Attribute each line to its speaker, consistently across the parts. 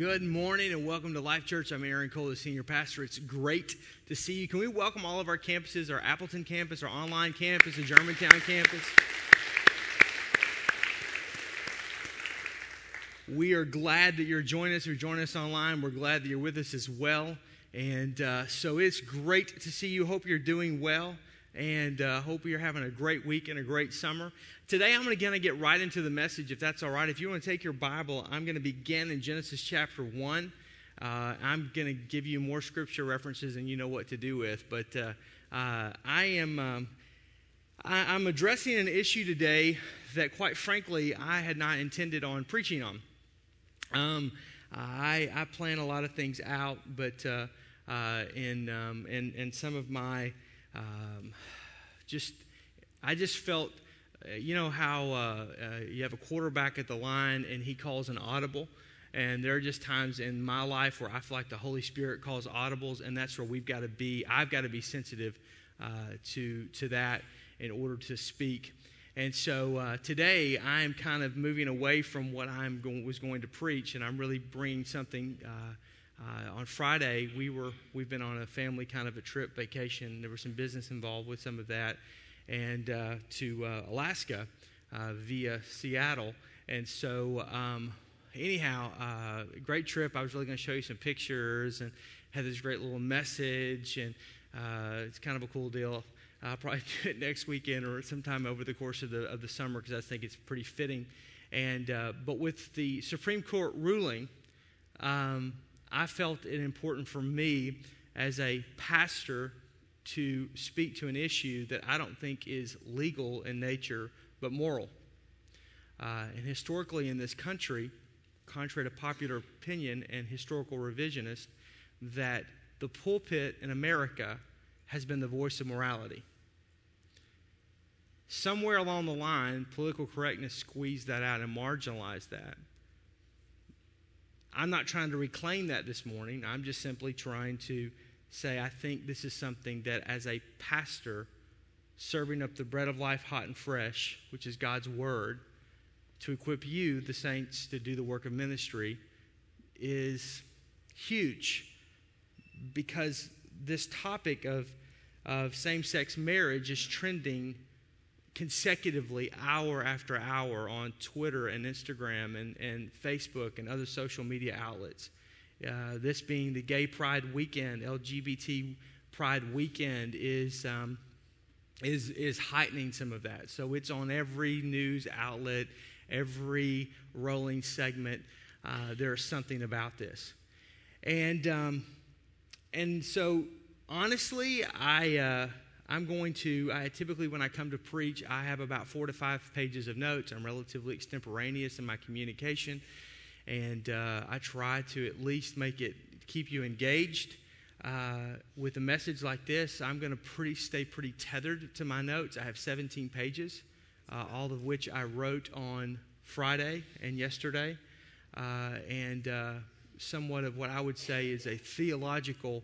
Speaker 1: Good morning and welcome to Life Church. I'm Aaron Cole, the senior pastor. It's great to see you. Can we welcome all of our campuses, our Appleton campus, our online campus, the Germantown campus? We are glad that you're joining us. You're joining us online. We're glad that you're with us as well. And uh, so it's great to see you. Hope you're doing well and uh, hope you're having a great week and a great summer. Today, I'm going to get right into the message, if that's all right. If you want to take your Bible, I'm going to begin in Genesis chapter 1. Uh, I'm going to give you more scripture references and you know what to do with. But uh, uh I am um, I, am addressing an issue today that, quite frankly, I had not intended on preaching on. Um, I, I plan a lot of things out, but uh, uh, in, um, in, in some of my um, just, I just felt, uh, you know how uh, uh, you have a quarterback at the line and he calls an audible. And there are just times in my life where I feel like the Holy Spirit calls audibles, and that's where we've got to be. I've got to be sensitive uh, to to that in order to speak. And so uh, today I'm kind of moving away from what I was going to preach, and I'm really bringing something uh, uh, on Friday, we were we've been on a family kind of a trip vacation. There was some business involved with some of that, and uh, to uh, Alaska uh, via Seattle. And so, um, anyhow, uh, great trip. I was really going to show you some pictures and had this great little message, and uh, it's kind of a cool deal. I'll probably do it next weekend or sometime over the course of the of the summer because I think it's pretty fitting. And but with the Supreme Court ruling. Um, I felt it important for me as a pastor to speak to an issue that I don't think is legal in nature but moral. Uh, and historically in this country, contrary to popular opinion and historical revisionists, that the pulpit in America has been the voice of morality. Somewhere along the line, political correctness squeezed that out and marginalized that. I'm not trying to reclaim that this morning. I'm just simply trying to say, I think this is something that, as a pastor, serving up the bread of life hot and fresh, which is God's word, to equip you, the saints, to do the work of ministry, is huge because this topic of, of same sex marriage is trending consecutively hour after hour on Twitter and Instagram and, and Facebook and other social media outlets. Uh, this being the Gay Pride Weekend, LGBT Pride Weekend, is, um, is, is heightening some of that. So it's on every news outlet, every rolling segment. Uh, there's something about this. And, um, and so, honestly, I. Uh, I'm going to, I typically, when I come to preach, I have about four to five pages of notes. I'm relatively extemporaneous in my communication, and uh, I try to at least make it keep you engaged. Uh, with a message like this, I'm going to pretty stay pretty tethered to my notes. I have 17 pages, uh, all of which I wrote on Friday and yesterday, uh, and uh, somewhat of what I would say is a theological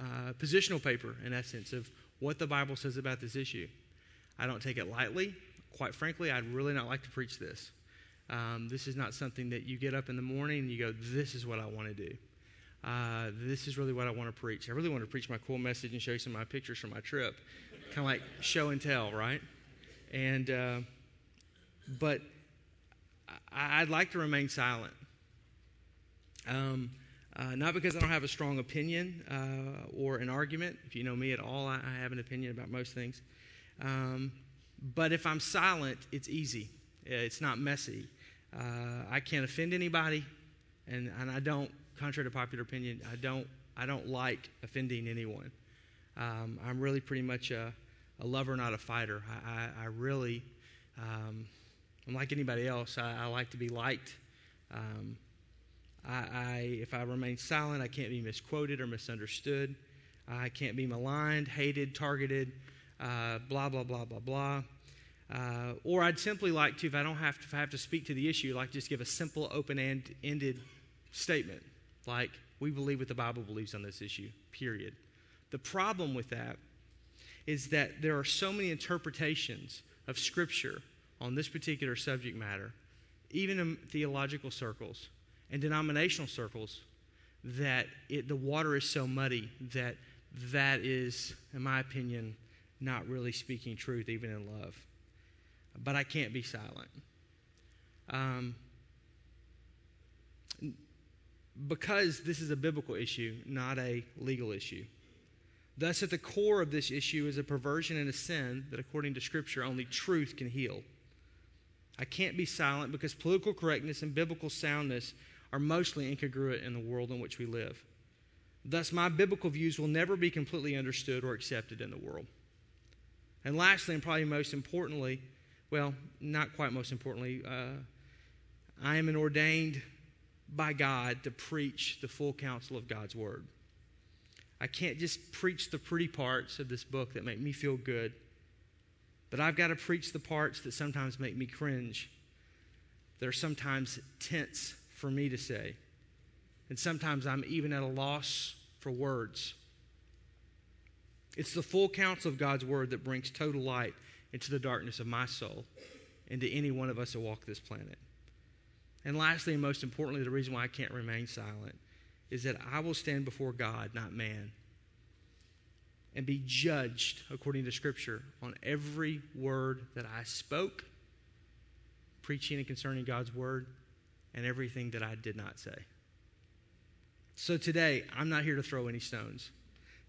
Speaker 1: uh, positional paper, in essence, of what the Bible says about this issue. I don't take it lightly. Quite frankly, I'd really not like to preach this. Um, this is not something that you get up in the morning and you go, This is what I want to do. Uh, this is really what I want to preach. I really want to preach my cool message and show you some of my pictures from my trip. kind of like show and tell, right? And, uh, but I, would like to remain silent. Um, uh, not because I don't have a strong opinion uh, or an argument. If you know me at all, I, I have an opinion about most things. Um, but if I'm silent, it's easy. It's not messy. Uh, I can't offend anybody, and, and I don't, contrary to popular opinion, I don't, I don't like offending anyone. Um, I'm really pretty much a, a, lover, not a fighter. I, I, I really, um, I'm like anybody else. I, I, like to be liked. I, I, if I remain silent, I can't be misquoted or misunderstood. I can't be maligned, hated, targeted, uh, blah, blah, blah, blah, blah. Uh, or I'd simply like to, if I don't have to, if I have to speak to the issue, like just give a simple, open ended statement, like, we believe what the Bible believes on this issue, period. The problem with that is that there are so many interpretations of Scripture on this particular subject matter even in theological circles and denominational circles, that it, the water is so muddy that that is, in my opinion, not really speaking truth, even in love. But I can't be silent. Um, because this is a biblical issue, not a legal issue. Thus, at the core of this issue is a perversion and a sin that, according to Scripture, only truth can heal. I can't be silent because political correctness and biblical soundness are mostly incongruent in the world in which we live. Thus, my biblical views will never be completely understood or accepted in the world. And lastly, and probably most importantly, well, not quite most importantly, uh, I am an ordained by God to preach the full counsel of God's Word. I can't just preach the pretty parts of this book that make me feel good, but I've got to preach the parts that sometimes make me cringe, that are sometimes tense for me to say. And sometimes I'm even at a loss for words. It's the full counsel of God's Word that brings total light into the darkness of my soul and to any one of us who walk this planet. And lastly, and most importantly, the reason why I can't remain silent is that I will stand before God, not man, and be judged according to Scripture on every word that I spoke, preaching and concerning God's Word, and everything that I did not say. So today, I'm not here to throw any stones.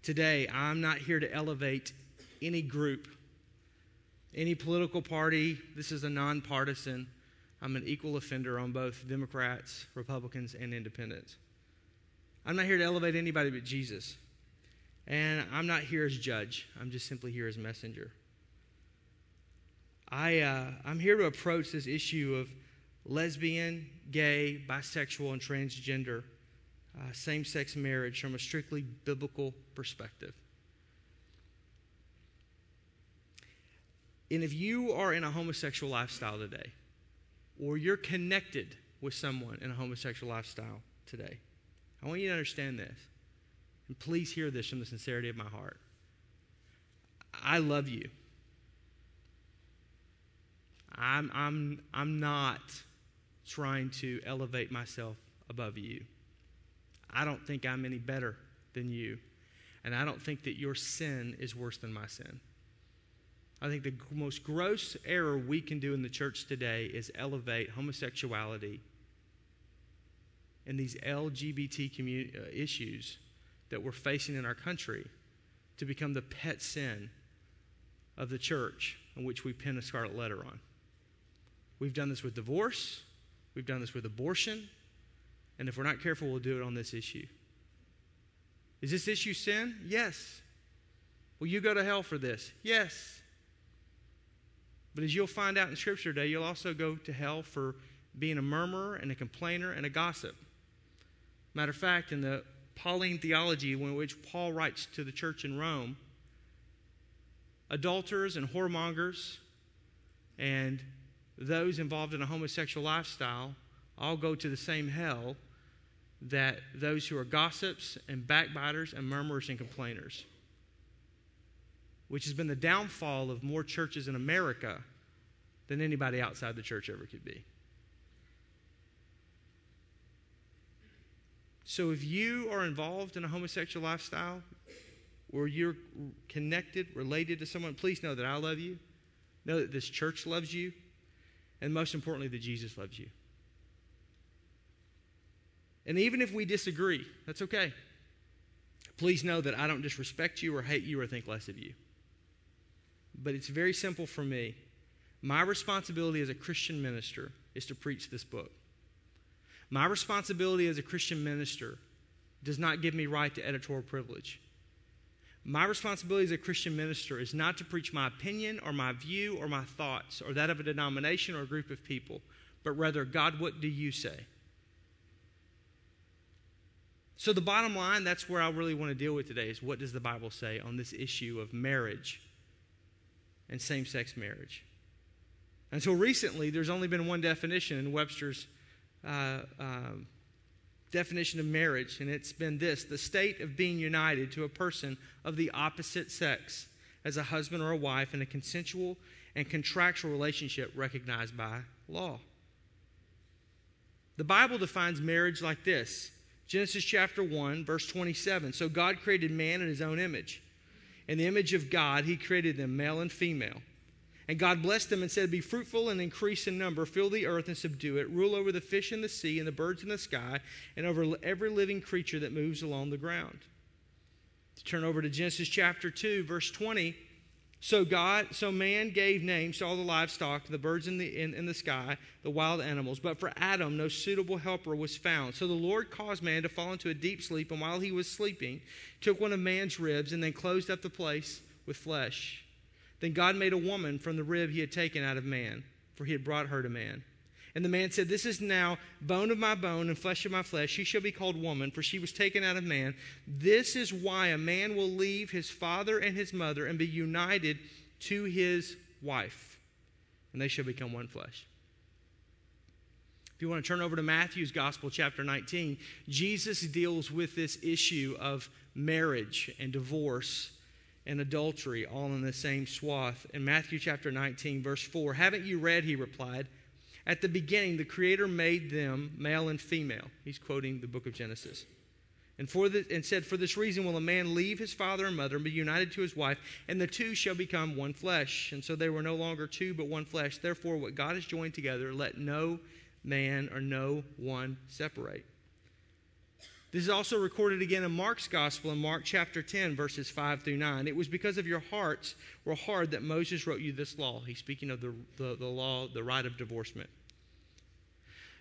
Speaker 1: Today, I'm not here to elevate any group, any political party. This is a nonpartisan. I'm an equal offender on both Democrats, Republicans, and independents. I'm not here to elevate anybody but Jesus. And I'm not here as judge, I'm just simply here as messenger. I, uh, I'm here to approach this issue of lesbian, gay, bisexual, and transgender uh, same sex marriage from a strictly biblical perspective. And if you are in a homosexual lifestyle today, or you're connected with someone in a homosexual lifestyle today, I want you to understand this. And please hear this from the sincerity of my heart. I love you. I'm, I'm, I'm not trying to elevate myself above you. I don't think I'm any better than you. And I don't think that your sin is worse than my sin. I think the most gross error we can do in the church today is elevate homosexuality and these LGBT uh, issues that we're facing in our country to become the pet sin of the church in which we pin a scarlet letter on. We've done this with divorce, we've done this with abortion, and if we're not careful, we'll do it on this issue. Is this issue sin? Yes. Will you go to hell for this? Yes. But as you'll find out in Scripture today, you'll also go to hell for being a murmurer and a complainer and a gossip. Matter of fact, in the Pauline theology, in which Paul writes to the church in Rome, adulterers and whoremongers and those involved in a homosexual lifestyle all go to the same hell that those who are gossips and backbiters and murmurers and complainers, which has been the downfall of more churches in America than anybody outside the church ever could be. So if you are involved in a homosexual lifestyle or you're connected, related to someone, please know that I love you. Know that this church loves you. And most importantly, that Jesus loves you. And even if we disagree, that's okay. Please know that I don't disrespect you or hate you or think less of you. But it's very simple for me. My responsibility as a Christian minister is to preach this book. My responsibility as a Christian minister does not give me right to editorial privilege. My responsibility as a Christian minister is not to preach my opinion or my view or my thoughts or that of a denomination or a group of people, but rather, God, what do you say? So, the bottom line, that's where I really want to deal with today is what does the Bible say on this issue of marriage and same sex marriage? Until recently, there's only been one definition in Webster's uh, um, definition of marriage, and it's been this the state of being united to a person of the opposite sex as a husband or a wife in a consensual and contractual relationship recognized by law. The Bible defines marriage like this Genesis chapter 1, verse 27. So God created man in his own image. In the image of God, he created them, male and female. And God blessed them and said, Be fruitful and increase in number, fill the earth and subdue it, rule over the fish in the sea and the birds in the sky, and over every living creature that moves along the ground. To turn over to Genesis chapter 2, verse 20. So God, so man gave names to all the livestock, the birds in the in, in, the sky, the wild animals. But for Adam, no suitable helper was found. So the Lord caused man to fall into a deep sleep, and while he was sleeping, took one of man's ribs and then closed up the place with flesh. Then God made a woman from the rib he had taken out of man, for he had brought her to man. And the man said, This is now bone of my bone and flesh of my flesh. She shall be called woman, for she was taken out of man. This is why a man will leave his father and his mother and be united to his wife, and they shall become one flesh. If you want to turn over to Matthew's Gospel, chapter 19, Jesus deals with this issue of marriage and divorce and adultery all in the same swath. In Matthew chapter 19, verse 4, Haven't you read, he replied, at the beginning, the Creator made them male and female. He's quoting the book of Genesis. And, for the, and said, For this reason will a man leave his father and mother and be united to his wife, and the two shall become one flesh. And so they were no longer two, but one flesh. Therefore, what God has joined together, let no man or no one separate. This is also recorded again in Mark's gospel in Mark chapter 10, verses 5 through 9. It was because of your hearts were hard that Moses wrote you this law. He's speaking of the, the, the law, the right of divorcement.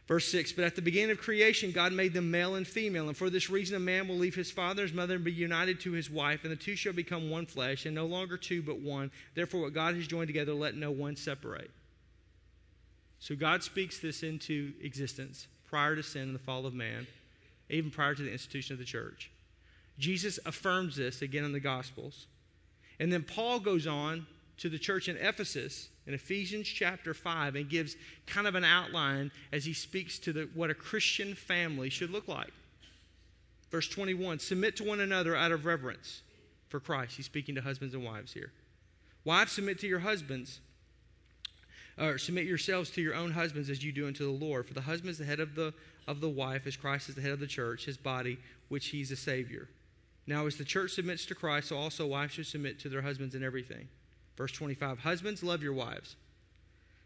Speaker 1: Verse 6 But at the beginning of creation, God made them male and female. And for this reason, a man will leave his father and his mother and be united to his wife, and the two shall become one flesh, and no longer two, but one. Therefore, what God has joined together, let no one separate. So God speaks this into existence prior to sin and the fall of man even prior to the institution of the church. Jesus affirms this again in the Gospels. And then Paul goes on to the church in Ephesus in Ephesians chapter 5 and gives kind of an outline as he speaks to the, what a Christian family should look like. Verse 21 Submit to one another out of reverence for Christ. He's speaking to husbands and wives here. Wives, submit to your husbands, or submit yourselves to your own husbands as you do unto the Lord. For the husband is the head of the of the wife as Christ is the head of the church, his body, which he's a Savior. Now, as the church submits to Christ, so also wives should submit to their husbands in everything. Verse 25 Husbands, love your wives.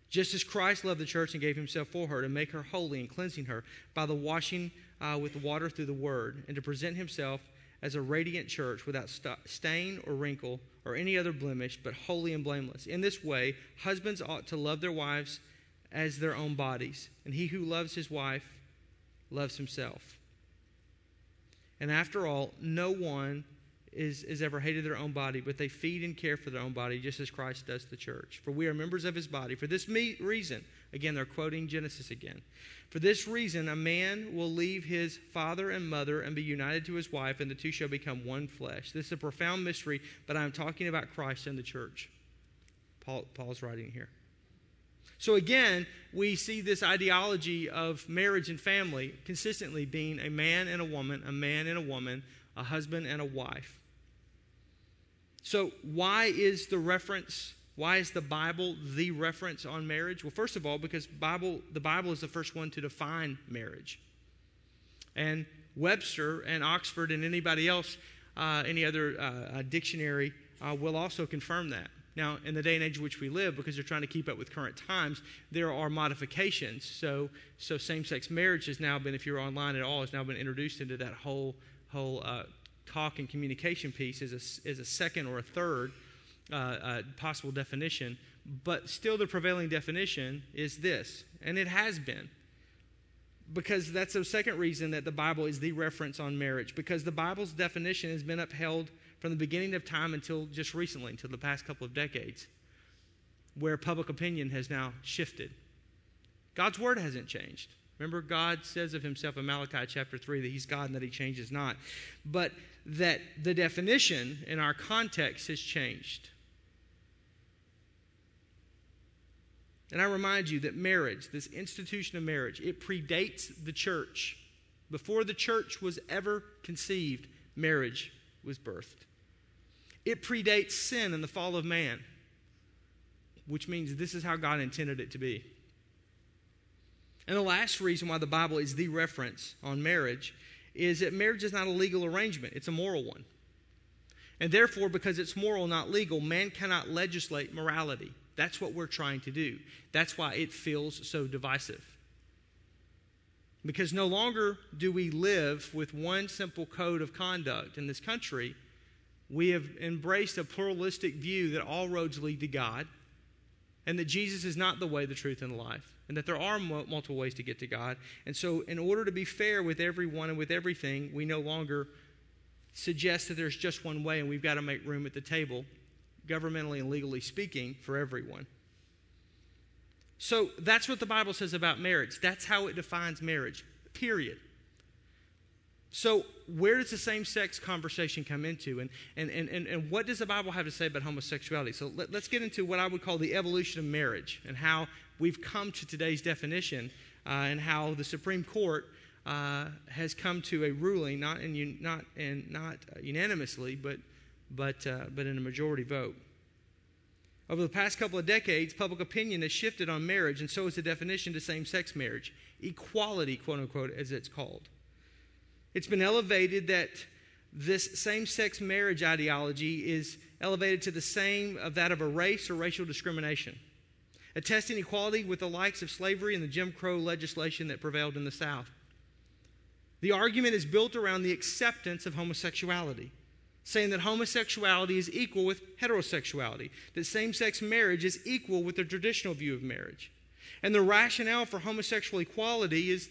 Speaker 1: Just as Christ loved the church and gave himself for her to make her holy and cleansing her by the washing uh, with water through the word, and to present himself as a radiant church without st- stain or wrinkle or any other blemish, but holy and blameless. In this way, husbands ought to love their wives as their own bodies. And he who loves his wife loves himself. And after all, no one is, is ever hated their own body, but they feed and care for their own body just as Christ does the church. For we are members of his body. For this me- reason, again, they're quoting Genesis again. For this reason, a man will leave his father and mother and be united to his wife, and the two shall become one flesh. This is a profound mystery, but I'm talking about Christ and the church. Paul, Paul's writing here. So again, we see this ideology of marriage and family consistently being a man and a woman, a man and a woman, a husband and a wife. So, why is the reference, why is the Bible the reference on marriage? Well, first of all, because Bible, the Bible is the first one to define marriage. And Webster and Oxford and anybody else, uh, any other uh, dictionary, uh, will also confirm that. Now, in the day and age in which we live, because they're trying to keep up with current times, there are modifications. So, so same-sex marriage has now been, if you're online at all, has now been introduced into that whole whole uh, talk and communication piece is a, as a second or a third uh, uh, possible definition. But still, the prevailing definition is this, and it has been. Because that's the second reason that the Bible is the reference on marriage, because the Bible's definition has been upheld from the beginning of time until just recently, until the past couple of decades, where public opinion has now shifted. God's word hasn't changed. Remember, God says of himself in Malachi chapter 3 that he's God and that he changes not. But that the definition in our context has changed. And I remind you that marriage, this institution of marriage, it predates the church. Before the church was ever conceived, marriage was birthed. It predates sin and the fall of man, which means this is how God intended it to be. And the last reason why the Bible is the reference on marriage is that marriage is not a legal arrangement, it's a moral one. And therefore, because it's moral, not legal, man cannot legislate morality. That's what we're trying to do. That's why it feels so divisive. Because no longer do we live with one simple code of conduct in this country. We have embraced a pluralistic view that all roads lead to God and that Jesus is not the way, the truth, and the life, and that there are multiple ways to get to God. And so, in order to be fair with everyone and with everything, we no longer suggest that there's just one way and we've got to make room at the table, governmentally and legally speaking, for everyone. So, that's what the Bible says about marriage. That's how it defines marriage, period. So, where does the same sex conversation come into? And, and, and, and, what does the Bible have to say about homosexuality? So, let, us get into what I would call the evolution of marriage and how we've come to today's definition uh, and how the Supreme Court uh, has come to a ruling, not, in, not, in, not unanimously, but, but, uh, but in a majority vote. Over the past couple of decades, public opinion has shifted on marriage, and so has the definition to same sex marriage. Equality, quote unquote, as it's called. It's been elevated that this same sex marriage ideology is elevated to the same of that of a race or racial discrimination, attesting equality with the likes of slavery and the Jim Crow legislation that prevailed in the South. The argument is built around the acceptance of homosexuality, saying that homosexuality is equal with heterosexuality, that same sex marriage is equal with the traditional view of marriage. And the rationale for homosexual equality is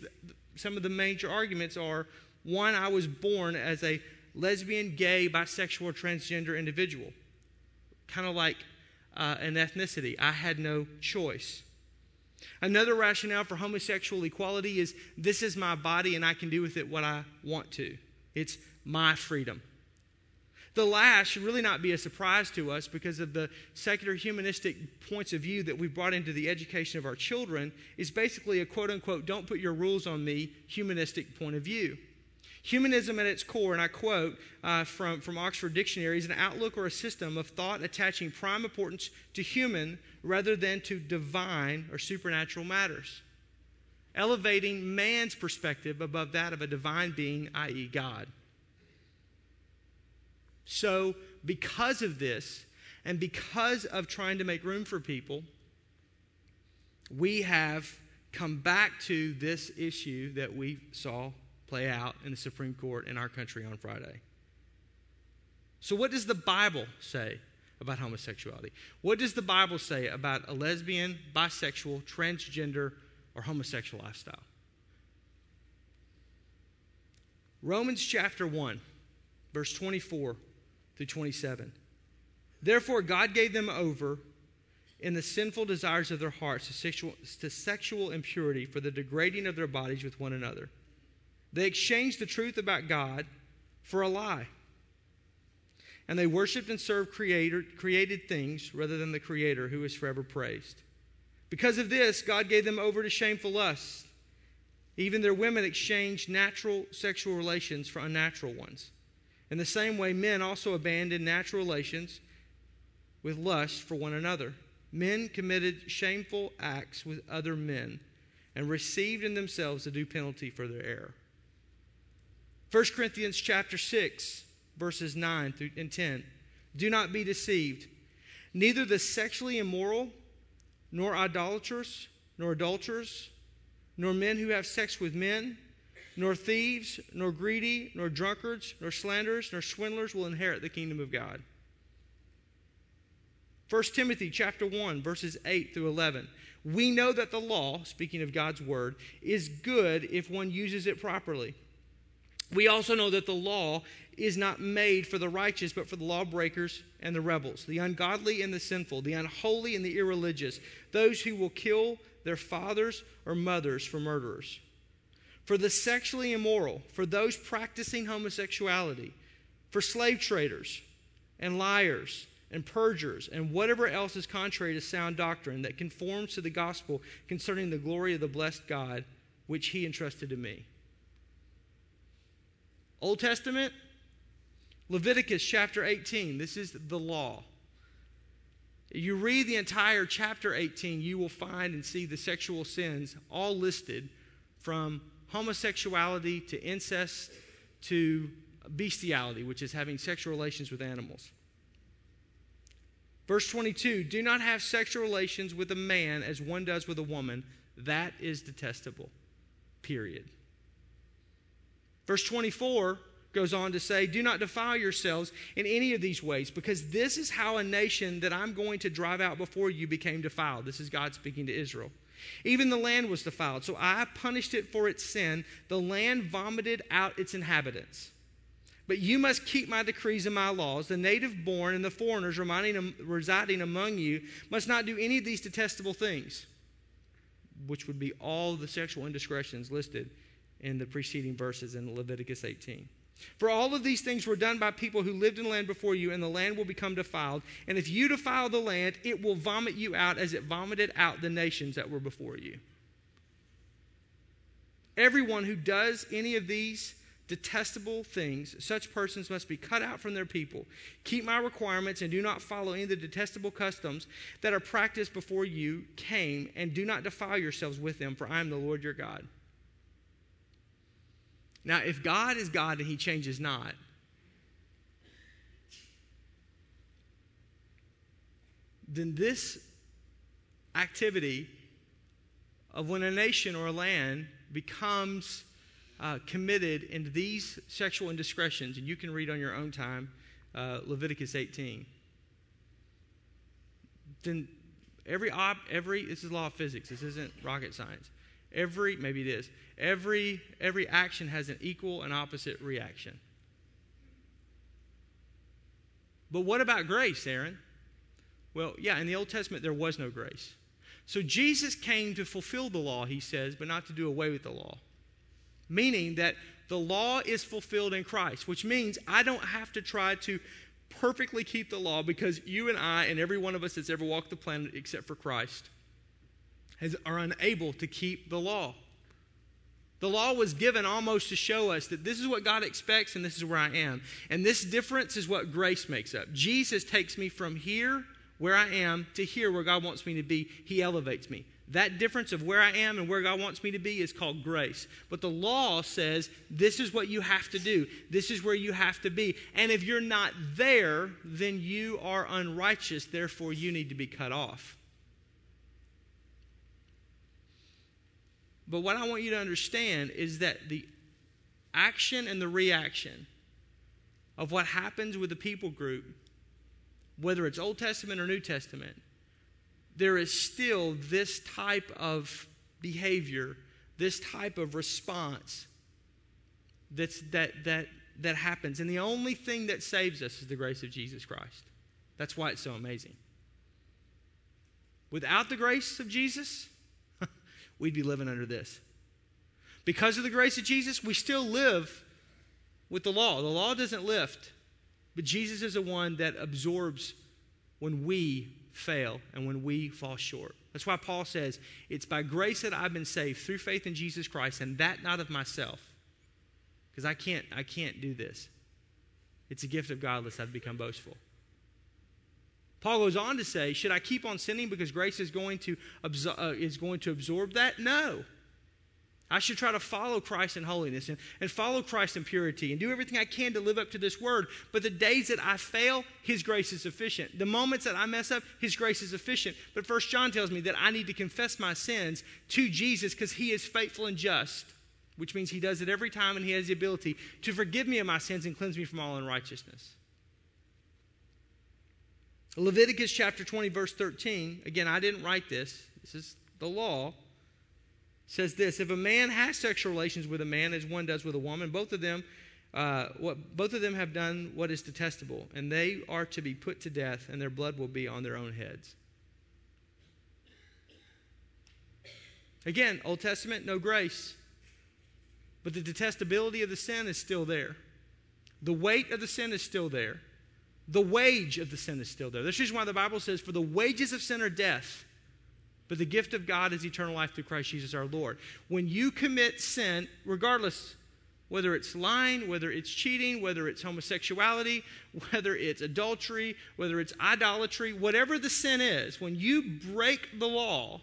Speaker 1: some of the major arguments are one, I was born as a lesbian, gay, bisexual, transgender individual, kind of like uh, an ethnicity. I had no choice. Another rationale for homosexual equality is this is my body and I can do with it what I want to. It's my freedom. The last should really not be a surprise to us because of the secular humanistic points of view that we've brought into the education of our children is basically a quote unquote don't put your rules on me humanistic point of view. Humanism at its core, and I quote uh, from, from Oxford Dictionary, is an outlook or a system of thought attaching prime importance to human rather than to divine or supernatural matters, elevating man's perspective above that of a divine being, i.e., God. So, because of this, and because of trying to make room for people, we have come back to this issue that we saw play out in the Supreme Court in our country on Friday. So, what does the Bible say about homosexuality? What does the Bible say about a lesbian, bisexual, transgender, or homosexual lifestyle? Romans chapter 1, verse 24 through 27. Therefore, God gave them over in the sinful desires of their hearts to sexual, to sexual impurity for the degrading of their bodies with one another they exchanged the truth about God for a lie. And they worshiped and served creator, created things rather than the Creator who is forever praised. Because of this, God gave them over to shameful lusts. Even their women exchanged natural sexual relations for unnatural ones. In the same way, men also abandoned natural relations with lust for one another. Men committed shameful acts with other men and received in themselves the due penalty for their error. 1 Corinthians chapter 6, verses 9 through and 10. Do not be deceived. Neither the sexually immoral, nor idolaters, nor adulterers, nor men who have sex with men, nor thieves, nor greedy, nor drunkards, nor slanderers, nor swindlers will inherit the kingdom of God. 1 Timothy chapter 1 verses 8 through 11. We know that the law, speaking of God's word, is good if one uses it properly. We also know that the law is not made for the righteous, but for the lawbreakers and the rebels, the ungodly and the sinful, the unholy and the irreligious, those who will kill their fathers or mothers for murderers, for the sexually immoral, for those practicing homosexuality, for slave traders and liars and perjurers and whatever else is contrary to sound doctrine that conforms to the gospel concerning the glory of the blessed God, which he entrusted to me. Old Testament, Leviticus chapter 18. This is the law. You read the entire chapter 18, you will find and see the sexual sins all listed from homosexuality to incest to bestiality, which is having sexual relations with animals. Verse 22 Do not have sexual relations with a man as one does with a woman. That is detestable. Period. Verse 24 goes on to say, Do not defile yourselves in any of these ways, because this is how a nation that I'm going to drive out before you became defiled. This is God speaking to Israel. Even the land was defiled, so I punished it for its sin. The land vomited out its inhabitants. But you must keep my decrees and my laws. The native born and the foreigners residing among you must not do any of these detestable things, which would be all the sexual indiscretions listed in the preceding verses in Leviticus 18. For all of these things were done by people who lived in the land before you, and the land will become defiled. And if you defile the land, it will vomit you out as it vomited out the nations that were before you. Everyone who does any of these detestable things, such persons must be cut out from their people. Keep my requirements and do not follow any of the detestable customs that are practiced before you came, and do not defile yourselves with them, for I am the Lord your God. Now, if God is God and he changes not, then this activity of when a nation or a land becomes uh, committed into these sexual indiscretions, and you can read on your own time uh, Leviticus 18, then every op, every this is law of physics. This isn't rocket science. Every maybe it is. Every every action has an equal and opposite reaction. But what about grace, Aaron? Well, yeah, in the Old Testament there was no grace. So Jesus came to fulfill the law, he says, but not to do away with the law meaning that the law is fulfilled in Christ, which means I don't have to try to perfectly keep the law because you and I and every one of us that's ever walked the planet except for Christ has, are unable to keep the law. The law was given almost to show us that this is what God expects and this is where I am. And this difference is what grace makes up. Jesus takes me from here, where I am, to here, where God wants me to be. He elevates me. That difference of where I am and where God wants me to be is called grace. But the law says this is what you have to do, this is where you have to be. And if you're not there, then you are unrighteous, therefore, you need to be cut off. But what I want you to understand is that the action and the reaction of what happens with the people group, whether it's Old Testament or New Testament, there is still this type of behavior, this type of response that's, that, that, that happens. And the only thing that saves us is the grace of Jesus Christ. That's why it's so amazing. Without the grace of Jesus, we'd be living under this. Because of the grace of Jesus, we still live with the law. The law doesn't lift, but Jesus is the one that absorbs when we fail and when we fall short. That's why Paul says, It's by grace that I've been saved through faith in Jesus Christ, and that not of myself. Because I can't, I can't do this. It's a gift of God lest I've become boastful. Paul goes on to say, Should I keep on sinning because grace is going to, absor- uh, is going to absorb that? No. I should try to follow Christ in holiness and, and follow Christ in purity and do everything I can to live up to this word. But the days that I fail, His grace is sufficient. The moments that I mess up, His grace is sufficient. But First John tells me that I need to confess my sins to Jesus because He is faithful and just, which means He does it every time and He has the ability to forgive me of my sins and cleanse me from all unrighteousness. Leviticus chapter 20, verse 13. Again, I didn't write this, this is the law says this if a man has sexual relations with a man as one does with a woman both of them uh, what, both of them have done what is detestable and they are to be put to death and their blood will be on their own heads again old testament no grace but the detestability of the sin is still there the weight of the sin is still there the wage of the sin is still there this is why the bible says for the wages of sin are death but the gift of God is eternal life through Christ Jesus our Lord. When you commit sin, regardless Whether it's lying, whether it's cheating, whether it's homosexuality, whether it's adultery, whether it's idolatry, whatever the sin is, when you break the law,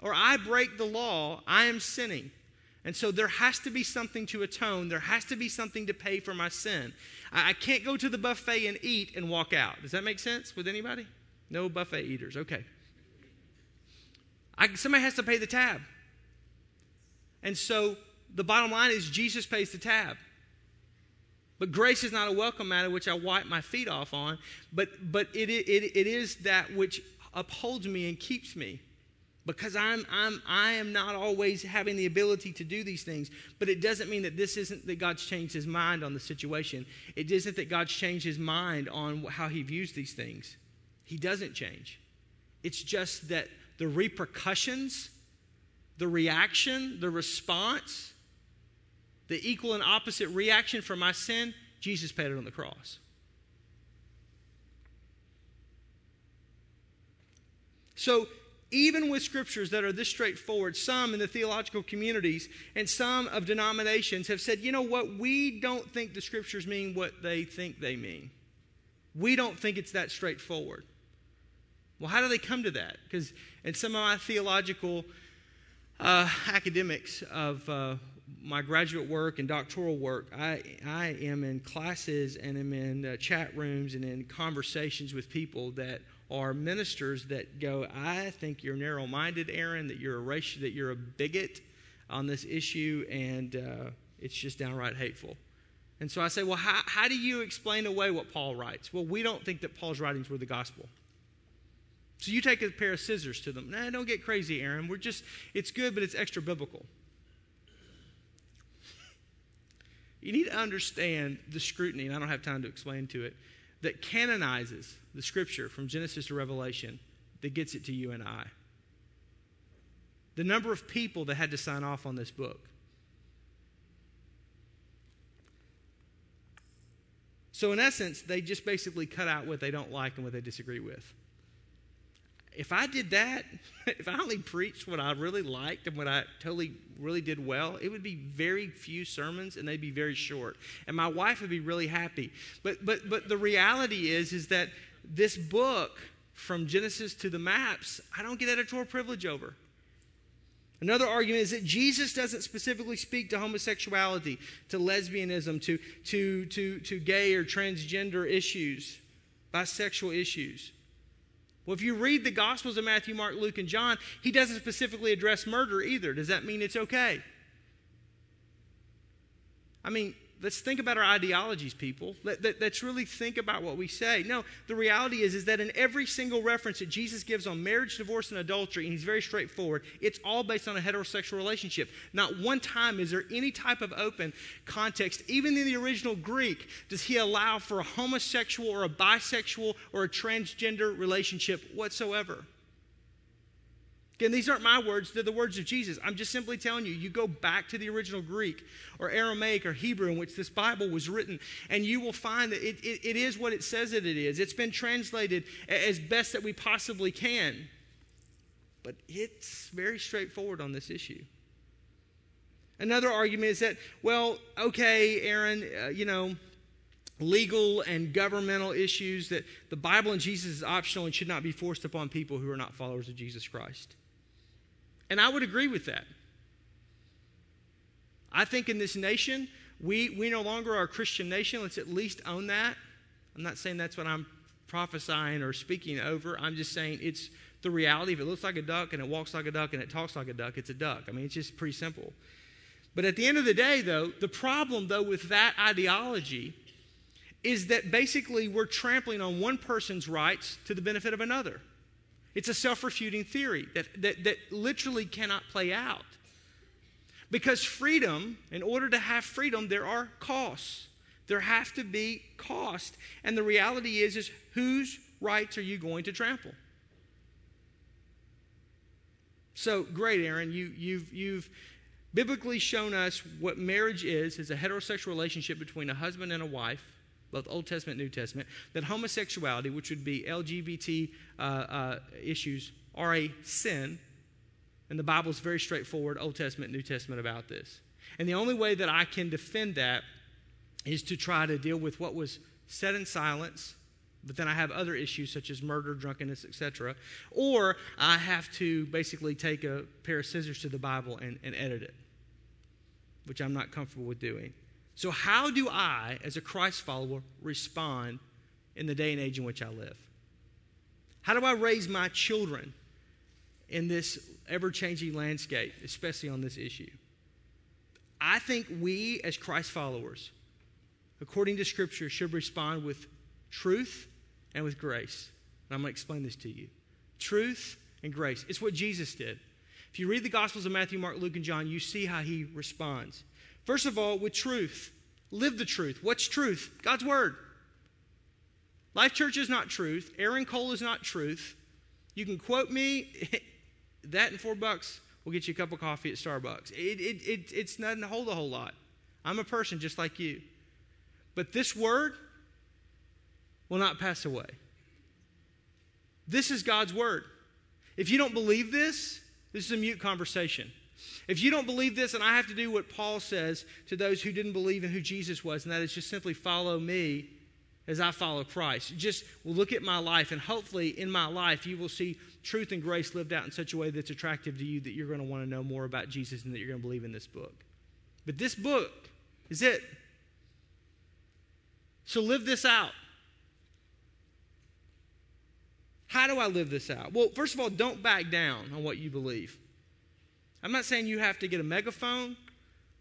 Speaker 1: or I break the law, I am sinning. And so there has to be something to atone. There has to be something to pay for my sin. I, I can't go to the buffet and eat and walk out. Does that make sense with anybody? No buffet eaters. Okay. I, somebody has to pay the tab. And so the bottom line is Jesus pays the tab. But grace is not a welcome matter which I wipe my feet off on, but, but it, it, it is that which upholds me and keeps me because I'm, I'm, I am not always having the ability to do these things. But it doesn't mean that this isn't that God's changed his mind on the situation. It isn't that God's changed his mind on how he views these things. He doesn't change. It's just that the repercussions, the reaction, the response, the equal and opposite reaction for my sin, Jesus paid it on the cross. So even with scriptures that are this straightforward, some in the theological communities and some of denominations have said, you know what, we don't think the scriptures mean what they think they mean. We don't think it's that straightforward. Well, how do they come to that? Because in some of my theological uh, academics of uh, my graduate work and doctoral work, I, I am in classes and am in uh, chat rooms and in conversations with people that are ministers that go, I think you're narrow minded, Aaron, that you're a race, that you're a bigot on this issue, and uh, it's just downright hateful. And so I say, well, how, how do you explain away what Paul writes? Well, we don't think that Paul's writings were the gospel. So you take a pair of scissors to them. Nah, don't get crazy, Aaron. We're just, it's good, but it's extra biblical. You need to understand the scrutiny, and I don't have time to explain to it, that canonizes the scripture from Genesis to Revelation that gets it to you and I. The number of people that had to sign off on this book. So, in essence, they just basically cut out what they don't like and what they disagree with if I did that, if I only preached what I really liked and what I totally really did well, it would be very few sermons and they'd be very short. And my wife would be really happy. But but but the reality is is that this book from Genesis to the maps, I don't get editorial privilege over. Another argument is that Jesus doesn't specifically speak to homosexuality, to lesbianism, to, to, to, to gay or transgender issues, bisexual issues. Well, if you read the Gospels of Matthew, Mark, Luke, and John, he doesn't specifically address murder either. Does that mean it's okay? I mean, let's think about our ideologies, people. Let, let, us really think about what we say. No, the reality is, is that in every single reference that Jesus gives on marriage, divorce, and adultery, and he's very straightforward, it's all based on a heterosexual relationship. Not one time is there any type of open context, even in the original Greek, does he allow for a homosexual or a bisexual or a transgender relationship whatsoever. Again, these aren't my words, they're the words of Jesus. I'm just simply telling you, you go back to the original Greek or Aramaic or Hebrew in which this Bible was written, and you will find that it, it, it is what it says that it is. It's been translated as best that we possibly can. But it's very straightforward on this issue. Another argument is that, well, okay, Aaron, uh, you know, legal and governmental issues that the Bible and Jesus is optional and should not be forced upon people who are not followers of Jesus Christ. And I would agree with that. I think in this nation, we, we no longer are a Christian nation. Let's at least own that. I'm not saying that's what I'm prophesying or speaking over. I'm just saying it's the reality. If it looks like a duck and it walks like a duck and it talks like a duck, it's a duck. I mean, it's just pretty simple. But at the end of the day, though, the problem, though, with that ideology is that basically we're trampling on one person's rights to the benefit of another. It's a self refuting theory that, that, that literally cannot play out. Because freedom, in order to have freedom, there are costs. There have to be costs. And the reality is, is whose rights are you going to trample? So great, Aaron. You, you've, you've biblically shown us what marriage is, is a heterosexual relationship between a husband and a wife both Old Testament and New Testament, that homosexuality, which would be LGBT uh, uh, issues, are a sin. And the Bible is very straightforward, Old Testament, New Testament, about this. And the only way that I can defend that is to try to deal with what was said in silence but then I have other issues such as murder, drunkenness, etc. Or I have to basically take a pair of scissors to the Bible and, and edit it, which I'm not comfortable with doing. So, how do I, as a Christ follower, respond in the day and age in which I live? How do I raise my children in this ever changing landscape, especially on this issue? I think we, as Christ followers, according to Scripture, should respond with truth and with grace. And I'm going to explain this to you truth and grace. It's what Jesus did. If you read the Gospels of Matthew, Mark, Luke, and John, you see how he responds. First of all, with truth. Live the truth. What's truth? God's Word. Life Church is not truth. Aaron Cole is not truth. You can quote me. that and four bucks will get you a cup of coffee at Starbucks. It, it, it, it's nothing to hold a whole lot. I'm a person just like you. But this word, will not pass away. This is God's word. If you don't believe this, this is a mute conversation. If you don't believe this, and I have to do what Paul says to those who didn't believe in who Jesus was, and that is just simply follow me as I follow Christ. Just look at my life, and hopefully in my life you will see truth and grace lived out in such a way that's attractive to you that you're going to want to know more about Jesus and that you're going to believe in this book. But this book is it. So live this out. How do I live this out? Well, first of all, don't back down on what you believe. I'm not saying you have to get a megaphone,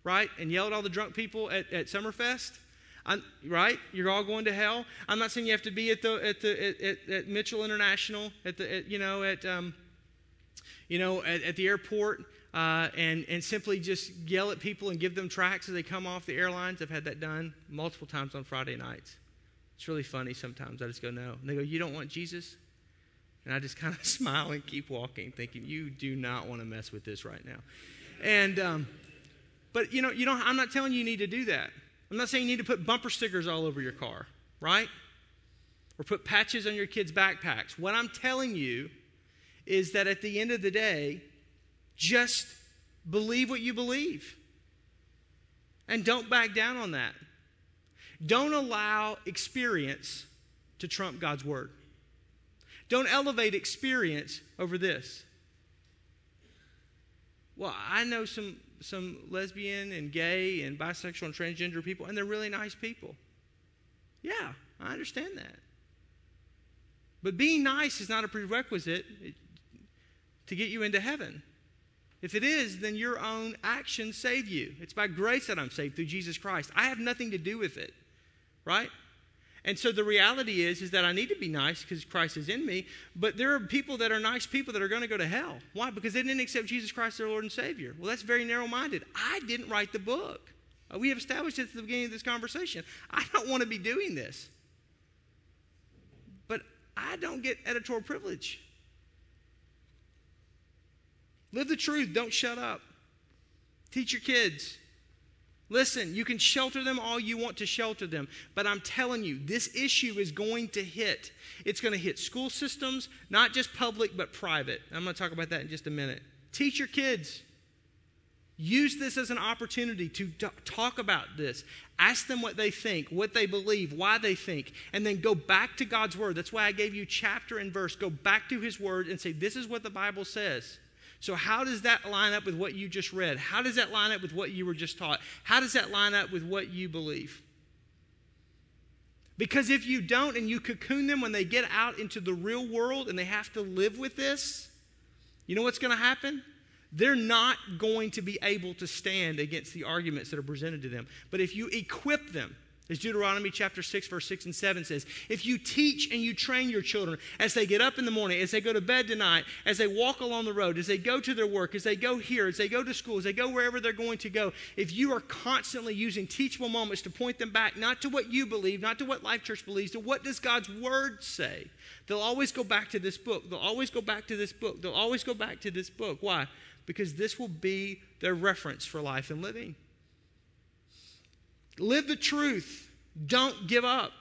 Speaker 1: right, and yell at all the drunk people at, at Summerfest. I'm, right? You're all going to hell. I'm not saying you have to be at the at the at, at, Mitchell International at the at, you know at um, you know at, at the airport uh, and and simply just yell at people and give them tracts as they come off the airlines. I've had that done multiple times on Friday nights. It's really funny sometimes. I just go no, and they go, "You don't want Jesus." And I just kind of smile and keep walking, thinking, you do not want to mess with this right now. And, um, but you know, you don't, I'm not telling you you need to do that. I'm not saying you need to put bumper stickers all over your car, right? Or put patches on your kids' backpacks. What I'm telling you is that at the end of the day, just believe what you believe. And don't back down on that. Don't allow experience to trump God's word. Don't elevate experience over this. Well, I know some, some lesbian and gay and bisexual and transgender people, and they're really nice people. Yeah, I understand that. But being nice is not a prerequisite to get you into heaven. If it is, then your own actions save you. It's by grace that I'm saved through Jesus Christ. I have nothing to do with it, right? And so the reality is, is that I need to be nice because Christ is in me. But there are people that are nice people that are going to go to hell. Why? Because they didn't accept Jesus Christ their Lord and Savior. Well, that's very narrow-minded. I didn't write the book. Uh, we have established at the beginning of this conversation. I don't want to be doing this. But I don't get editorial privilege. Live the truth. Don't shut up. Teach your kids. Listen, you can shelter them all you want to shelter them, but I'm telling you, this issue is going to hit. It's going to hit school systems, not just public, but private. I'm going to talk about that in just a minute. Teach your kids. Use this as an opportunity to talk about this. Ask them what they think, what they believe, why they think, and then go back to God's Word. That's why I gave you chapter and verse. Go back to His Word and say, This is what the Bible says. So, how does that line up with what you just read? How does that line up with what you were just taught? How does that line up with what you believe? Because if you don't and you cocoon them when they get out into the real world and they have to live with this, you know what's going to happen? They're not going to be able to stand against the arguments that are presented to them. But if you equip them, as Deuteronomy chapter 6, verse 6 and 7 says, if you teach and you train your children as they get up in the morning, as they go to bed tonight, as they walk along the road, as they go to their work, as they go here, as they go to school, as they go wherever they're going to go, if you are constantly using teachable moments to point them back, not to what you believe, not to what Life Church believes, to what does God's Word say, they'll always go back to this book. They'll always go back to this book. They'll always go back to this book. Why? Because this will be their reference for life and living. Live the truth. Don't give up.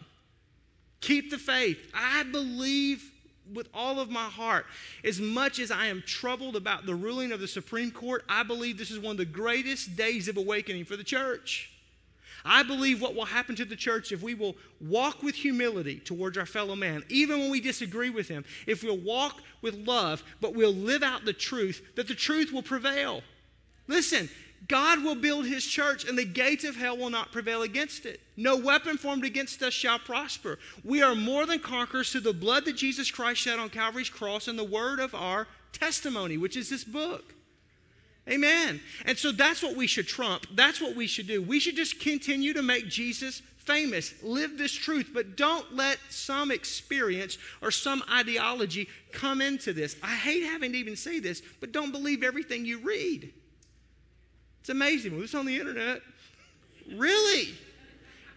Speaker 1: Keep the faith. I believe with all of my heart. As much as I am troubled about the ruling of the Supreme Court, I believe this is one of the greatest days of awakening for the church. I believe what will happen to the church if we will walk with humility towards our fellow man, even when we disagree with him, if we'll walk with love, but we'll live out the truth, that the truth will prevail. Listen, God will build his church, and the gates of hell will not prevail against it. No weapon formed against us shall prosper. We are more than conquerors through the blood that Jesus Christ shed on Calvary's cross and the word of our testimony, which is this book. Amen. And so that's what we should trump. That's what we should do. We should just continue to make Jesus famous. Live this truth, but don't let some experience or some ideology come into this. I hate having to even say this, but don't believe everything you read. It's amazing. Well, it's on the internet. Really?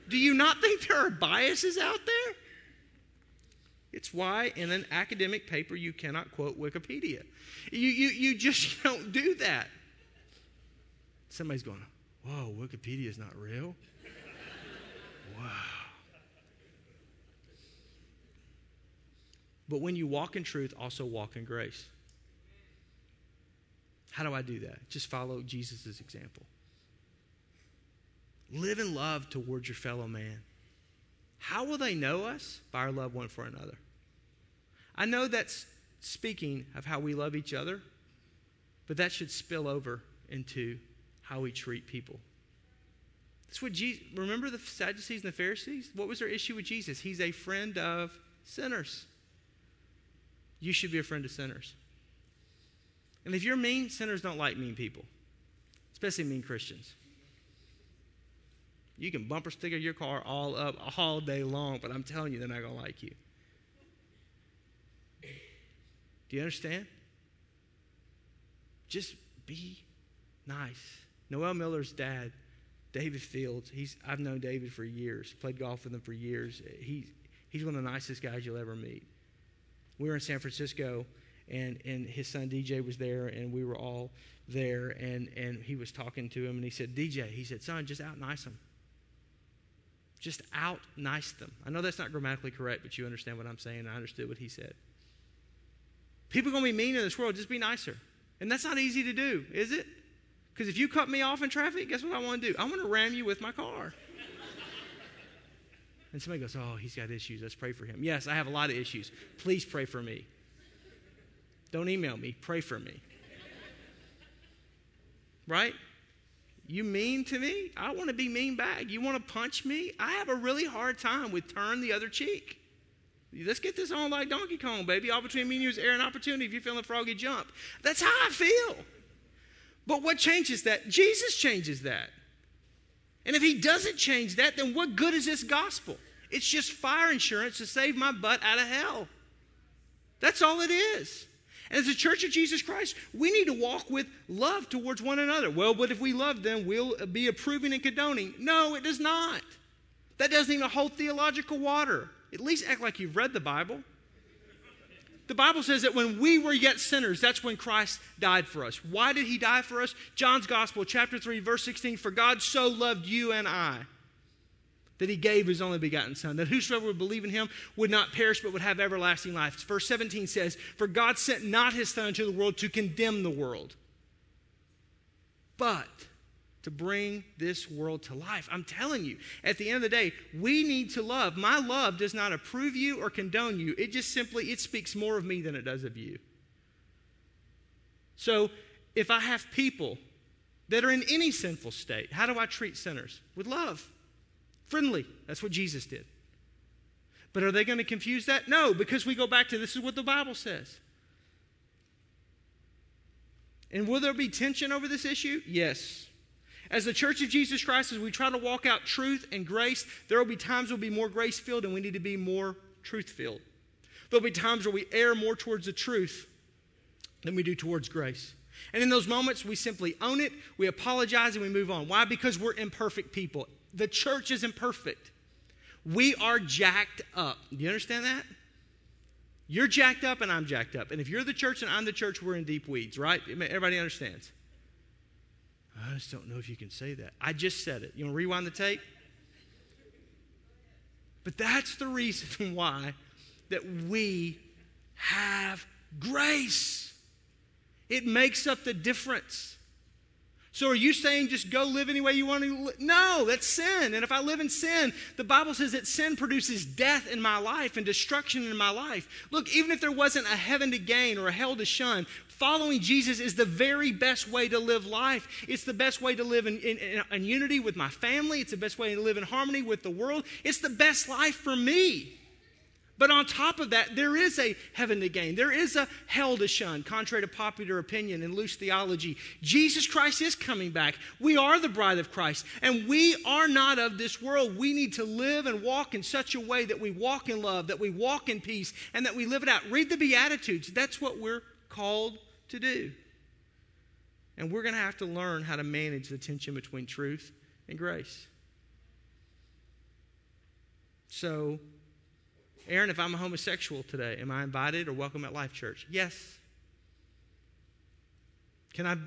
Speaker 1: Do you not think there are biases out there? It's why in an academic paper you cannot quote Wikipedia. You, you, you just don't do that. Somebody's going, Whoa, Wikipedia is not real? wow. But when you walk in truth, also walk in grace. How do I do that? Just follow Jesus' example. Live in love towards your fellow man. How will they know us? By our love one for another. I know that's speaking of how we love each other, but that should spill over into how we treat people. That's what Jesus, remember the Sadducees and the Pharisees? What was their issue with Jesus? He's a friend of sinners. You should be a friend of sinners. And if you're mean, sinners don't like mean people, especially mean Christians. You can bumper sticker your car all up all day long, but I'm telling you, they're not going to like you. Do you understand? Just be nice. Noel Miller's dad, David Fields, he's, I've known David for years, played golf with him for years. He, he's one of the nicest guys you'll ever meet. We were in San Francisco and and his son DJ was there, and we were all there, and and he was talking to him, and he said, DJ, he said, son, just out nice them. Just out nice them. I know that's not grammatically correct, but you understand what I'm saying. I understood what he said. People are to be mean in this world. Just be nicer. And that's not easy to do, is it? Because if you cut me off in traffic, guess what I want to do? I want to ram you with my car. and somebody goes, Oh, he's got issues. Let's pray for him. Yes, I have a lot of issues. Please pray for me. Don't email me, pray for me. right? You mean to me? I want to be mean back. You want to punch me? I have a really hard time with turn the other cheek. Let's get this on like Donkey Kong, baby. All between me and you is air and opportunity. If you're feeling froggy, jump. That's how I feel. But what changes that? Jesus changes that. And if he doesn't change that, then what good is this gospel? It's just fire insurance to save my butt out of hell. That's all it is. As a church of Jesus Christ, we need to walk with love towards one another. Well, but if we love them, we'll be approving and condoning. No, it does not. That doesn't even hold theological water. At least act like you've read the Bible. The Bible says that when we were yet sinners, that's when Christ died for us. Why did he die for us? John's Gospel, chapter 3, verse 16 For God so loved you and I that he gave his only begotten Son, that whosoever would believe in him would not perish but would have everlasting life. Verse 17 says, For God sent not his Son into the world to condemn the world, but to bring this world to life. I'm telling you, at the end of the day, we need to love. My love does not approve you or condone you. It just simply it speaks more of me than it does of you. So, if I have people that are in any sinful state, how do I treat sinners? With love. Friendly. That's what Jesus did. But are they going to confuse that? No, because we go back to this is what the Bible says. And will there be tension over this issue? Yes. As the church of Jesus Christ, as we try to walk out truth and grace, there will be times we'll be more grace filled and we need to be more truth filled. There'll be times where we err more towards the truth than we do towards grace. And in those moments, we simply own it, we apologize, and we move on. Why? Because we're imperfect people the church isn't perfect. We are jacked up. Do you understand that? You're jacked up and I'm jacked up. And if you're the church and I'm the church, we're in deep weeds, right? Everybody understands. I just don't know if you can say that. I just said it. You want to rewind the tape? But that's the reason why that we have grace. It makes up the difference. So are you saying just go live any way you want to? No, that's sin. And if I live in sin, the Bible says that sin produces death in my life and destruction in my life. Look, even if there wasn't a heaven to gain or a hell to shun, following Jesus is the very best way to live life. It's the best way to live in, in, in unity with my family. It's the best way to live in harmony with the world. It's the best life for me. But on top of that, there is a heaven to gain. There is a hell to shun, contrary to popular opinion and loose theology. Jesus Christ is coming back. We are the bride of Christ, and we are not of this world. We need to live and walk in such a way that we walk in love, that we walk in peace, and that we live it out. Read the Beatitudes. That's what we're called to do. And we're going to have to learn how to manage the tension between truth and grace. So, Aaron, if I'm a homosexual today, am I invited or welcome at Life Church? Yes. Can I,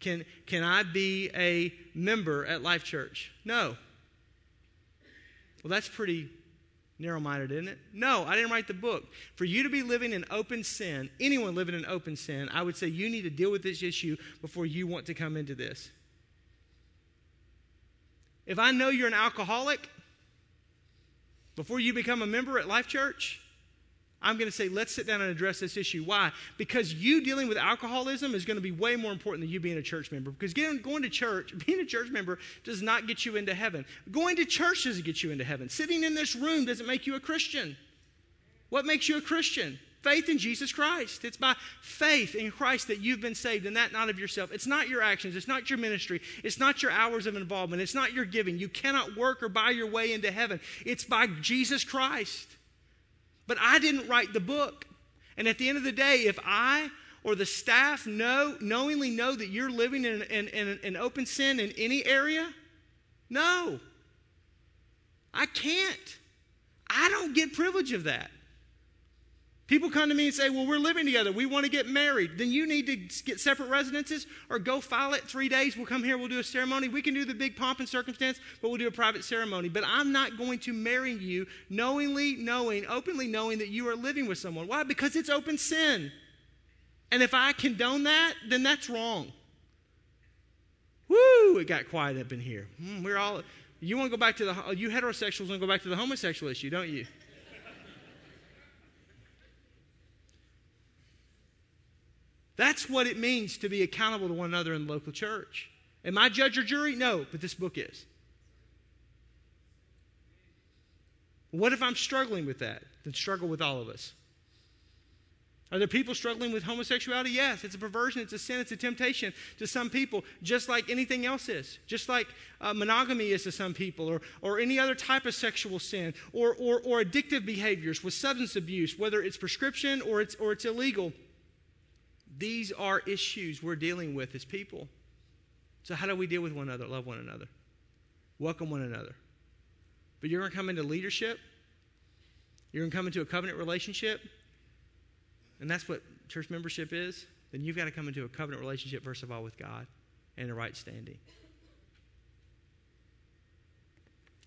Speaker 1: can, can I be a member at Life Church? No. Well, that's pretty narrow minded, isn't it? No, I didn't write the book. For you to be living in open sin, anyone living in open sin, I would say you need to deal with this issue before you want to come into this. If I know you're an alcoholic, before you become a member at Life Church, I'm going to say, let's sit down and address this issue. Why? Because you dealing with alcoholism is going to be way more important than you being a church member. Because getting, going to church, being a church member, does not get you into heaven. Going to church doesn't get you into heaven. Sitting in this room doesn't make you a Christian. What makes you a Christian? Faith in Jesus Christ. It's by faith in Christ that you've been saved, and that not of yourself. It's not your actions, it's not your ministry, it's not your hours of involvement, it's not your giving. You cannot work or buy your way into heaven. It's by Jesus Christ. But I didn't write the book. And at the end of the day, if I or the staff know, knowingly know that you're living in, in, in, in open sin in any area, no. I can't. I don't get privilege of that. People come to me and say, Well, we're living together. We want to get married. Then you need to get separate residences or go file it three days. We'll come here, we'll do a ceremony. We can do the big pomp and circumstance, but we'll do a private ceremony. But I'm not going to marry you knowingly knowing, openly knowing that you are living with someone. Why? Because it's open sin. And if I condone that, then that's wrong. Woo, it got quiet up in here. Mm, we're all, you want to go back to the, you heterosexuals want to go back to the homosexual issue, don't you? That's what it means to be accountable to one another in the local church. Am I judge or jury? No, but this book is. What if I'm struggling with that? Then struggle with all of us. Are there people struggling with homosexuality? Yes, it's a perversion, it's a sin, it's a temptation to some people, just like anything else is. Just like uh, monogamy is to some people, or, or any other type of sexual sin, or, or, or addictive behaviors with substance abuse, whether it's prescription or it's, or it's illegal. These are issues we're dealing with as people. So, how do we deal with one another? Love one another, welcome one another. But you're going to come into leadership, you're going to come into a covenant relationship, and that's what church membership is. Then you've got to come into a covenant relationship, first of all, with God and a right standing.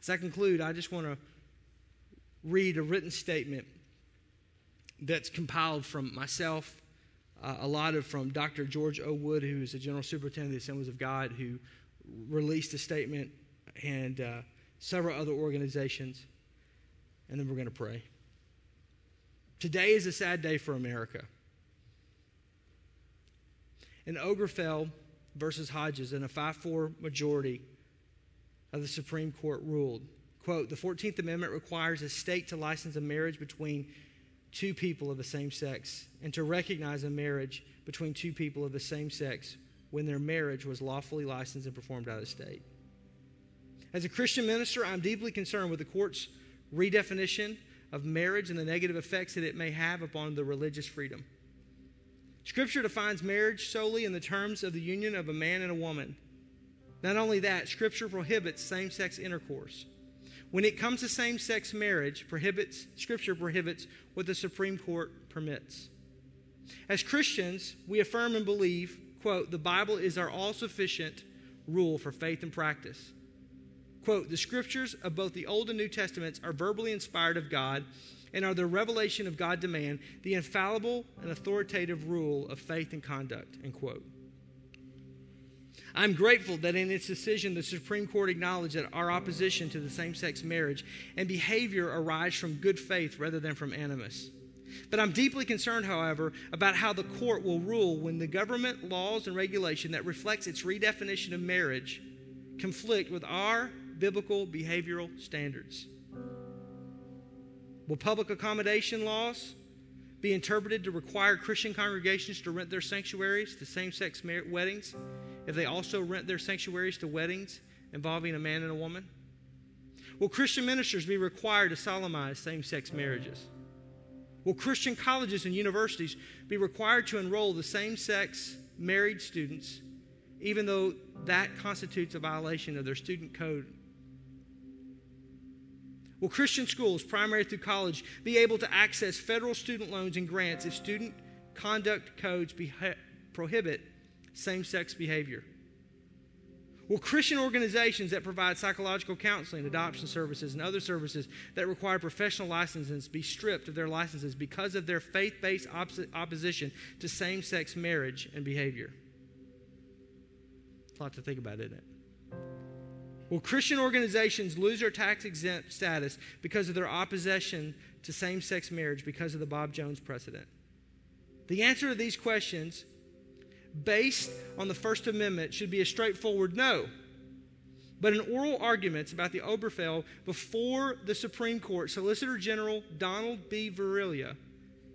Speaker 1: As I conclude, I just want to read a written statement that's compiled from myself uh, a lot of from Dr. George O. Wood, who is the General Superintendent of the Assemblies of God, who released a statement, and uh, several other organizations. And then we're going to pray. Today is a sad day for America. In Obergefell versus Hodges, in a 5 4 majority of the Supreme Court ruled, quote, the 14th Amendment requires a state to license a marriage between two people of the same sex and to recognize a marriage between two people of the same sex when their marriage was lawfully licensed and performed out of state. As a Christian minister, I'm deeply concerned with the court's redefinition of marriage and the negative effects that it may have upon the religious freedom. Scripture defines marriage solely in the terms of the union of a man and a woman. Not only that, Scripture prohibits same sex intercourse. When it comes to same sex marriage, prohibits, Scripture prohibits what the Supreme Court permits. As Christians, we affirm and believe, quote, the Bible is our all sufficient rule for faith and practice. Quote, the scriptures of both the Old and New Testaments are verbally inspired of God and are the revelation of God demand, the infallible and authoritative rule of faith and conduct. End quote. I'm grateful that in its decision, the Supreme Court acknowledged that our opposition to the same sex marriage and behavior arise from good faith rather than from animus. But I'm deeply concerned, however, about how the court will rule when the government laws and regulation that reflects its redefinition of marriage conflict with our biblical behavioral standards. Will public accommodation laws be interpreted to require Christian congregations to rent their sanctuaries to same sex weddings if they also rent their sanctuaries to weddings involving a man and a woman? Will Christian ministers be required to solemnize same sex marriages? Will Christian colleges and universities be required to enroll the same sex married students, even though that constitutes a violation of their student code? Will Christian schools, primary through college, be able to access federal student loans and grants if student conduct codes be- prohibit same sex behavior? Will Christian organizations that provide psychological counseling, adoption services, and other services that require professional licenses be stripped of their licenses because of their faith based opposition to same sex marriage and behavior? It's a lot to think about, isn't it? Will Christian organizations lose their tax exempt status because of their opposition to same sex marriage because of the Bob Jones precedent? The answer to these questions based on the First Amendment should be a straightforward no. But in oral arguments about the Obergefell before the Supreme Court, Solicitor General Donald B. Verrilli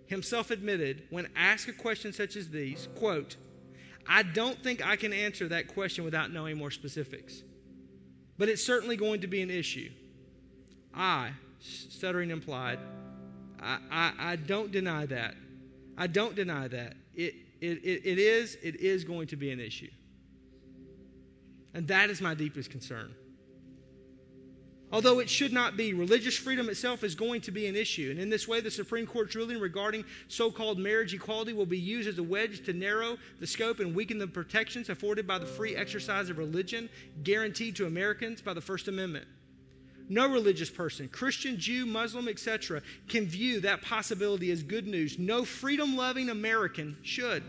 Speaker 1: himself admitted, when asked a question such as these, quote, I don't think I can answer that question without knowing more specifics. But it's certainly going to be an issue. I, stuttering implied, I, I, I don't deny that. I don't deny that. It, it, it, it is, it is going to be an issue. And that is my deepest concern. Although it should not be, religious freedom itself is going to be an issue. And in this way, the Supreme Court's ruling regarding so called marriage equality will be used as a wedge to narrow the scope and weaken the protections afforded by the free exercise of religion guaranteed to Americans by the First Amendment. No religious person, Christian, Jew, Muslim, etc., can view that possibility as good news. No freedom loving American should.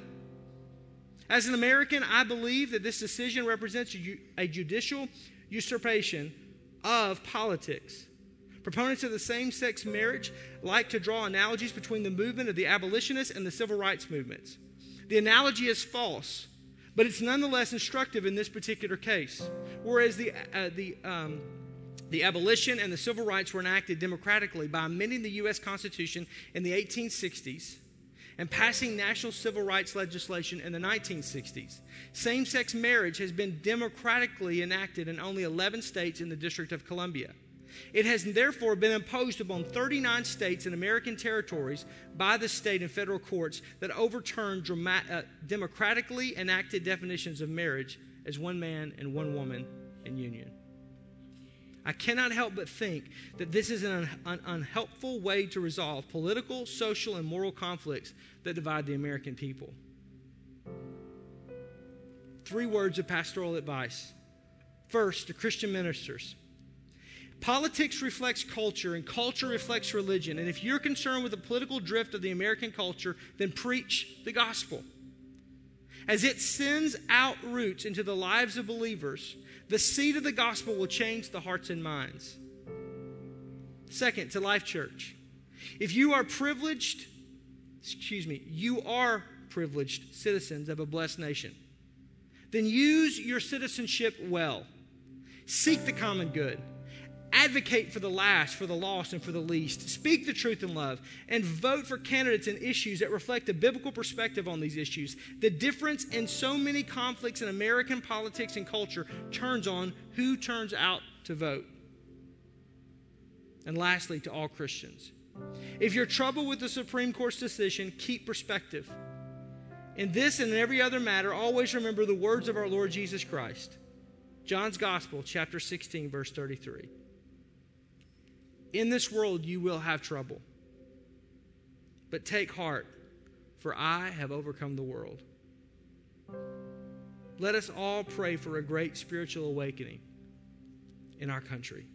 Speaker 1: As an American, I believe that this decision represents a judicial usurpation of politics. Proponents of the same sex marriage like to draw analogies between the movement of the abolitionists and the civil rights movements. The analogy is false, but it's nonetheless instructive in this particular case. Whereas the, uh, the um, the abolition and the civil rights were enacted democratically by amending the U.S. Constitution in the 1860s and passing national civil rights legislation in the 1960s. Same sex marriage has been democratically enacted in only 11 states in the District of Columbia. It has therefore been imposed upon 39 states and American territories by the state and federal courts that overturn uh, democratically enacted definitions of marriage as one man and one woman in union. I cannot help but think that this is an, un- unhelpful way to resolve political, social, and moral conflicts that divide the American people. Three words of pastoral advice. First, to Christian ministers. Politics reflects culture, and culture reflects religion. And if you're concerned with the political drift of the American culture, then preach the gospel. As it sends out roots into the lives of believers, the seed of the gospel will change the hearts and minds. Second, to Life Church. If you are privileged, excuse me, you are privileged citizens of a blessed nation, then use your citizenship well. Seek the common good. Advocate for the last, for the lost, and for the least. Speak the truth in love. And vote for candidates and issues that reflect a biblical perspective on these issues. The difference in so many conflicts in American politics and culture turns on who turns out to vote. And lastly, to all Christians. If you're troubled with the Supreme Court's decision, keep perspective. In this and in every other matter, always remember the words of our Lord Jesus Christ. John's Gospel, chapter 16, verse 33. In this world you will have trouble. But take heart, for I have overcome the world. Let us all pray for a great spiritual awakening in our country.